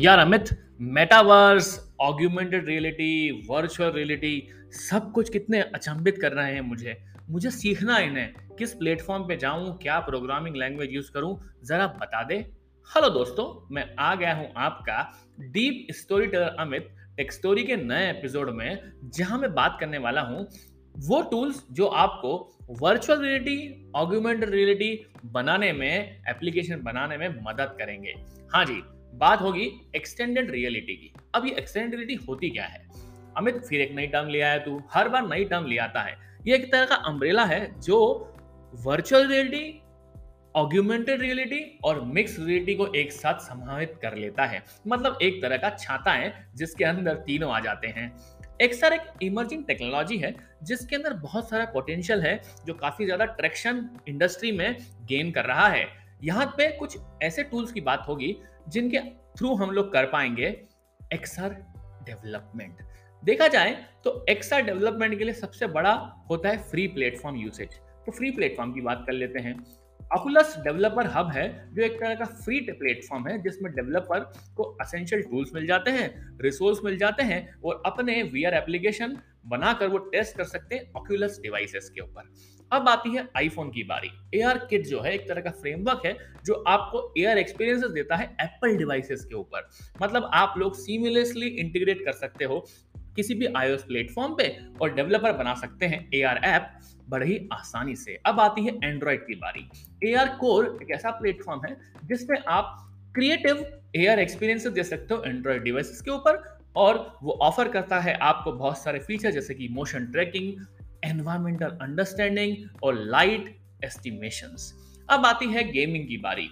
यार Amit metaverse augmented reality virtual reality सब कुछ कितने अचंभित कर रहे हैं मुझे। मुझे सीखना है इन्हें। किस प्लेटफॉर्म पे जाऊँ, क्या प्रोग्रामिंग लैंग्वेज यूज़ करूँ, जरा बता दे। हेलो दोस्तों, मैं आ गया हूँ आपका deep story teller Amit tech story के नए एपिसोड में, जहाँ मैं बात करने वाला हूँ। वो टूल्स जो आपको वर्चुअल रियलिटी ऑग्यूमेंटेड रियलिटी बनाने में एप्लीकेशन बनाने में मदद करेंगे। हाँ जी बात होगी एक्सटेंडेड रियलिटी की। अब ये एक्सटेंडेड रियलिटी होती क्या है? अमित, फिर एक नई टर्म ले आया तू। हर बार नई टर्म ले आता है। ये एक तरह का अम्ब्रेला है जो वर्चुअल रियलिटी ऑग्यूमेंटेड रियलिटी और मिक्स रियलिटी को एक साथ समाहित कर लेता है। मतलब एक तरह का छाता है जिसके अंदर तीनों आ जाते हैं। एक्सआर एक इमर्जिंग टेक्नोलॉजी है जिसके अंदर बहुत सारा पोटेंशियल है जो काफ़ी ज़्यादा ट्रैक्शन इंडस्ट्री में गेन कर रहा है। यहाँ पे कुछ ऐसे टूल्स की बात होगी जिनके थ्रू हम लोग कर पाएँगे एक्सर डेवलपमेंट देखा जाए तो एक्सर डेवलपमेंट के लिए सबसे बड़ा होता है फ्री प्लेटफॉर्म यूसेज तो फ्री प्लेटफॉर्म की बात कर लेते हैं। ऑकुलस डेवलपर हब है, जो एक तरह का फ्री प्लेटफॉर्म है, जिसमें डेवलपर को असेंशियल टूल्स मिल जाते हैं रिसोर्स मिल जाते हैं और अपने वीआर एप्लीकेशन बनाकर वो टेस्ट कर सकते हैं ऑक्यूलस डिवाइसेस के ऊपर। अब आती है आईफोन की बारी। ए आर किट जो है, एक तरह का फ्रेमवर्क है, जो आपको ए आर एक्सपीरियंसेस देता है एप्पल डिवाइसेस के ऊपर। मतलब आप लोग सीमिलेसली इंटीग्रेट कर सकते हो। किसी भी आईओएस प्लेटफॉर्म पे और डेवलपर बना सकते हैं आर ऐप बड़े ही आसानी से। अब आती है एंड्रॉइड की बारी। आर कोर एक ऐसा प्लेटफॉर्म है जिसमें आप क्रिएटिव आर एक्सपीरियंसेस दे सकते हो एंड्रॉइड डिवाइसेस के ऊपर और वो ऑफ़र करता है आपको बहुत सारे फीचर जैसे कि मोशन ट्रैकिंग एनवायरमेंटल अंडरस्टैंडिंग और लाइट एस्टिमेशन अब आती है गेमिंग की बारी।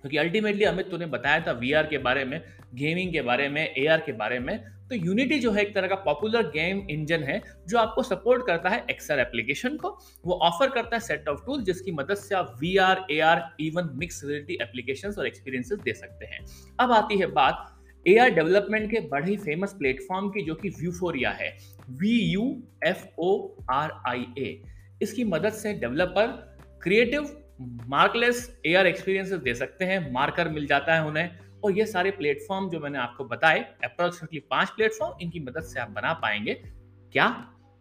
क्योंकि अल्टीमेटली अमित, तूने बताया था वीआर के बारे में गेमिंग के बारे में एआर के बारे में तो यूनिटी जो है एक तरह का पॉपुलर गेम इंजन है, जो आपको सपोर्ट करता है एक्सर एप्लीकेशन को। वो ऑफ़र करता है सेट ऑफ़ टूल जिसकी मदद से आप V R A R even mix reality application और एक्सपीरियंसेस दे सकते हैं। अब आती है बात ए आर डेवलपमेंट के बड़े ही फ़ेमस प्लेटफॉर्म की, जो कि व्यूफोरिया है। V U F O R I A इसकी मदद से developer creative markerless A R experiences दे सकते हैं मार्कर मिल जाता है उन्हें। और ये सारे प्लेटफॉर्म जो मैंने आपको बताए अप्रोक्सीमेटली पाँच प्लेटफॉर्म इनकी मदद से आप बना पाएँगे। क्या?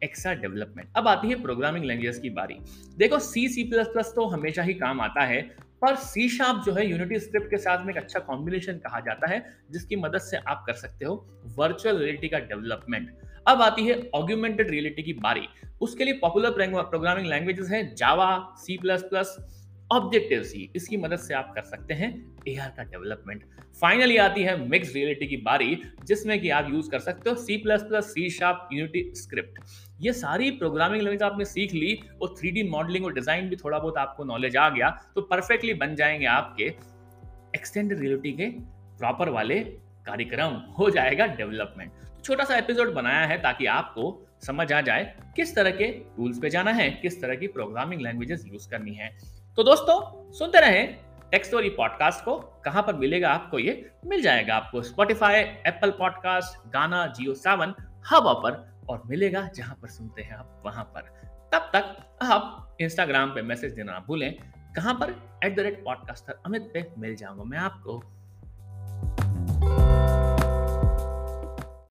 एक्सा डेवलपमेंट अब आती है प्रोग्रामिंग लैंग्वेज की बारी। देखो सी सी प्लस प्लस तो हमेशा ही काम आता है, पर सी शार्प जो है यूनिटी स्क्रिप्ट के साथ में एक अच्छा कॉम्बिनेशन कहा जाता है, जिसकी मदद से आप कर सकते हो वर्चुअल रियलिटी का डेवलपमेंट अब आती है ऑग्यूमेंटेड रियलिटी की बारी। उसके लिए पॉपुलर प्रोग्रामिंग लैंग्वेजेस हैं Java C plus plus objective C इसकी मदद से आप कर सकते हैं एआर का डेवलपमेंट फाइनली आती है मिक्स रियलिटी की बारी, जिसमें कि आप यूज़ कर सकते हो C plus plus C sharp unity script ये सारी प्रोग्रामिंग लैंग्वेज आपने सीख ली और थ्री मॉडलिंग और डिज़ाइन भी थोड़ा बहुत आपको नॉलेज आ गया तो परफेक्टली बन जाएँगे आपके एक्सटेंडेड रियलिटी के प्रॉपर वाले कार्यक्रम. हो जाएगा डेवलपमेंट छोटा सा एपिसोड बनाया है ताकि आपको समझ आ जाए किस तरह के टूल्स पे जाना है, किस तरह की प्रोग्रामिंग लैंग्वेजेस यूज़ करनी है। तो दोस्तों, सुनते रहें टेक्स्टोरी पॉडकास्ट को। कहाँ पर मिलेगा आपको ये? मिल जाएगा आपको स्पॉटिफाई एप्पल पॉडकास्ट गाना जियो सेवन हब पर और मिलेगा जहाँ पर सुनते हैं आप, वहाँ पर। तब तक आप इंस्टाग्राम पे मैसेज देना भूलें। कहाँ पर? At the rate podcaster Amit पे मिल जाऊँगा मैं आपको।